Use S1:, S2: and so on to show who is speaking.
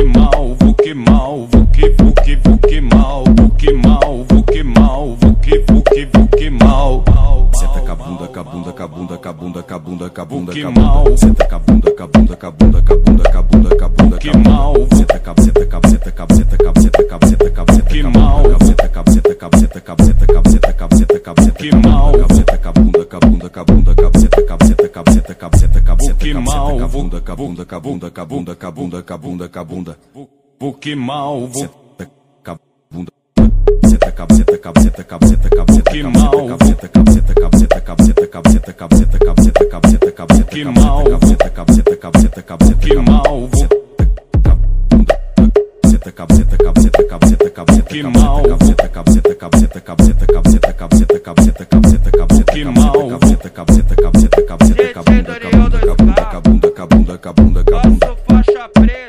S1: que mal, vou que mal, vou que vou que vou que mal, vou que mal, vou que mal, vou que vou que vou que mal.
S2: Senta cabunda, cabunda, cabunda, cabunda, cabunda, cabunda, cabunda.
S1: mal.
S2: Senta cabunda, cabunda, cabunda, cabunda, cabunda, cabunda,
S1: Que
S2: cabunda.
S1: mal.
S2: Senta cab, senta cab, senta cab, senta cab, senta cab, senta cab, senta
S1: Que
S2: cabunda,
S1: mal.
S2: senta cab, senta cab, senta cab, senta cab, senta cab, senta cab, senta
S1: Que
S2: cabunda,
S1: mal.
S2: senta cabunda, cabunda, cabunda, cab, senta cab, senta cab, senta cab, senta cab, senta
S1: Que
S2: cab,
S1: mal.
S2: cabunda, cabunda, cabunda, cabunda, cabunda, cabunda, cabunda.
S1: Que mal,
S2: cabunda. Senta cab, senta cab, senta cab, senta cab, senta
S1: Que
S2: cab,
S1: mal.
S2: senta cab, senta cab, senta cab, senta cab, senta cab, senta cab, senta cab, senta cab, senta cab, senta
S1: Que
S2: cab,
S1: mal.
S2: senta cab, senta
S1: cabunda,
S2: cabunda. Passo faixa preta.